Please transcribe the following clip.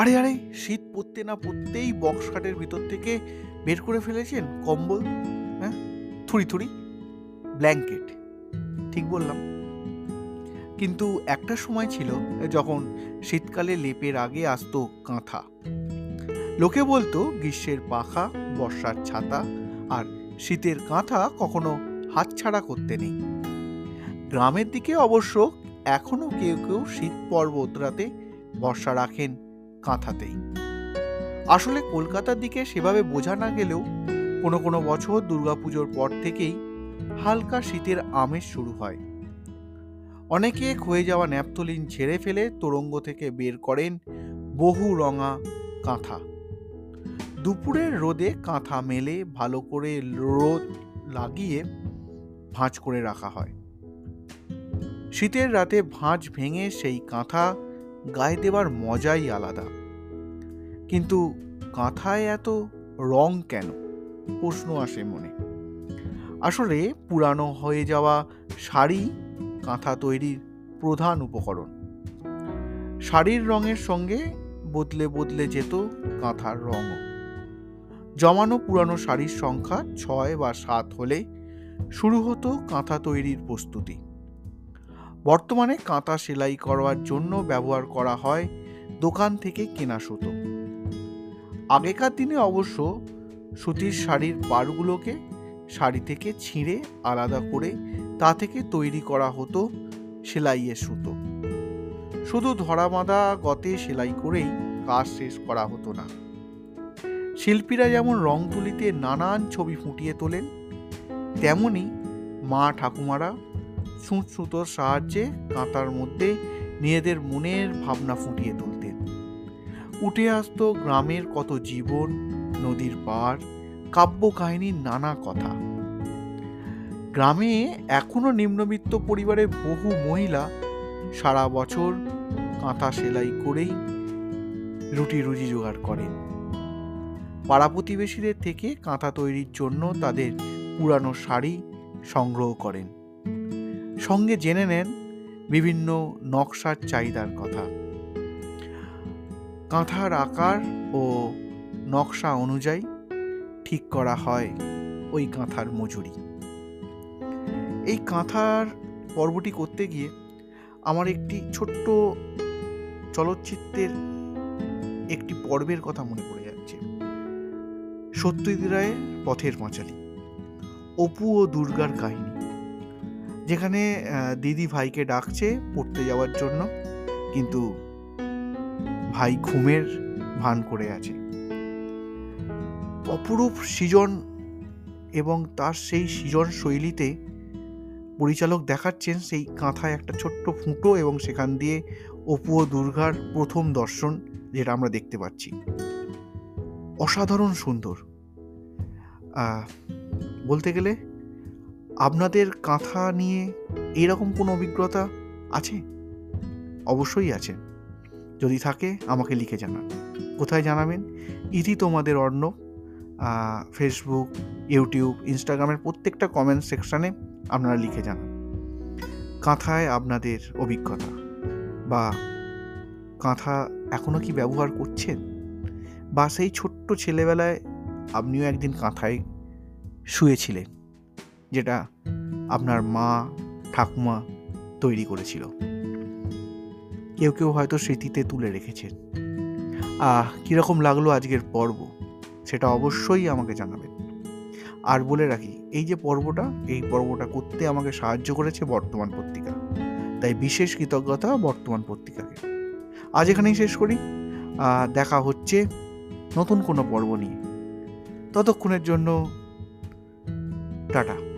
আরে আরে, শীত পড়তে না পড়তেই বক্স খাটের ভিতর থেকে বের করে ফেলেছেন কম্বল হ্যাঁ? থুড়ি থুড়ি ব্ল্যাঙ্কেট, ঠিক বললাম। কিন্তু একটা সময় ছিল যখন শীতকালে লেপের আগে আসতো কাঁথা। লোকে বলতো গ্রীষ্মের পাখা, বর্ষার ছাতা, আর শীতের কাঁথা কখনো হাতছাড়া করতে নেই। গ্রামের দিকে অবশ্য এখনও কেউ কেউ শীত পর্বত রাতে বর্ষা রাখেন কাঁথাতেই। আসলে কলকাতার দিকে সেভাবে বোঝা না গেলেও কোনো কোনো বছর দুর্গাপুজোর পর থেকেই হালকা শীতের আমেজ শুরু হয়। অনেকে ক্ষয়ে যাওয়া ন্যাপথলিন ছেড়ে ফেলে তোরঙ্গ থেকে বের করেন বহু রঙা কাঁথা। দুপুরের রোদে কাঁথা মেলে ভালো করে রোদ লাগিয়ে ভাঁজ করে রাখা হয়। শীতের রাতে ভাঁজ ভেঙে সেই কাঁথা গায়ে দেবার মজাই আলাদা। কিন্তু কাঁথায় এত রং কেন? প্রশ্ন আসে মনে। আসলে পুরানো হয়ে যাওয়া শাড়ি কাঁথা তৈরির প্রধান উপকরণ। শাড়ির রঙের সঙ্গে বদলে বদলে যেত কাঁথার রঙও। জমানো পুরানো শাড়ির সংখ্যা ছয় বা সাত হলে শুরু হতো কাঁথা তৈরির প্রস্তুতি। বর্তমানে কাঁথা সেলাই করার জন্য ব্যবহার করা হয় দোকান থেকে কেনা সুতো। আগেকার দিনে অবশ্য সুতির শাড়ির পাড়গুলোকে শাড়ি থেকে ছিঁড়ে আলাদা করে তা থেকে তৈরি করা হতো সেলাইয়ের সুতো। শুধু ধরা বাঁধা গতে সেলাই করেই কাজ শেষ করা হতো না। শিল্পীরা যেমন রং তুলিতে নানান ছবি ফুটিয়ে তোলেন, তেমনি মা ঠাকুমারা সুঁচ সুতোর সাহায্যে কাঁটার মধ্যে নিজেদের মনের ভাবনা ফুটিয়ে তুলতেন। উঠে আসতো গ্রামের কত জীবন, নদীর পার কাব্য কাহিনীর নানা কথা। গ্রামে এখনও নিম্নবিত্ত পরিবারের বহু মহিলা সারা বছর কাঁথা সেলাই করেই রুটি রুজি জোগাড় করেন। পাড়া প্রতিবেশীদের থেকে কাঁথা তৈরির জন্য তাদের পুরানো শাড়ি সংগ্রহ করেন। সঙ্গে জেনে নেন বিভিন্ন নকশার চাহিদার কথা। কাঁথার আকার ও নকশা অনুযায়ী ঠিক করা হয় ওই কাঁথার মজুরি। এই কাঁথার পর্বটি করতে গিয়ে আমার একটি ছোট্ট চলচ্চিত্রের একটি পর্বের কথা মনে পড়ে যাচ্ছে। সত্যজিৎ রায়ের পথের পাঁচালী, অপু ও দুর্গার কাহিনী। যেখানে দিদি ভাইকে ডাকছে পড়তে যাওয়ার জন্য। কিন্তু ভাই ঘুমের ভান করে আছে। অপরূপ সৃজন এবং তার সেই সৃজন শৈলীতে পরিচালক দেখাচ্ছেন সেই কাঁথায় একটা ছোট্ট ফুটো এবং সেখান দিয়ে অপু ও দুর্গার প্রথম দর্শন, যেটা আমরা দেখতে পাচ্ছি। অসাধারণ সুন্দর। বলতে গেলে আপনাদের কাঁথা নিয়ে এইরকম কোনো অভিজ্ঞতা আছে? অবশ্যই আছে। যদি থাকে, আমাকে লিখে জানান। কোথায় জানাবেন? ইতি তোমাদের অর্ণ ফেসবুক ইউটিউব ইনস্টাগ্রামের প্রত্যেকটা কমেন্ট সেকশানে আপনারা লিখে জানান। কাঁথায় আপনাদের অভিজ্ঞতা বা কাঁথা এখনও কি ব্যবহার করছেন? বা সেই ছোট্ট ছেলেবেলায় আপনিও একদিন কাঁথায় শুয়েছিলেন? যেটা আপনার মা, ঠাকুমা তৈরি করেছিল। কেউ কেউ হয়তো স্মৃতিতে তুলে রেখেছেন। আহ, কীরকম লাগল আজকের পর্ব? সেটা অবশ্যই আমাকে জানাবেন। আর বলে রাখি, এই যে পর্বটা, এই পর্বটা করতে আমাকে সাহায্য করেছে বর্তমান পত্রিকা। তাই বিশেষ কৃতজ্ঞতা বর্তমান পত্রিকাকে। আজ এখানেই শেষ করি। দেখা হচ্ছে নতুন কোনো পর্ব নিয়ে। ততক্ষণের জন্য টাটা।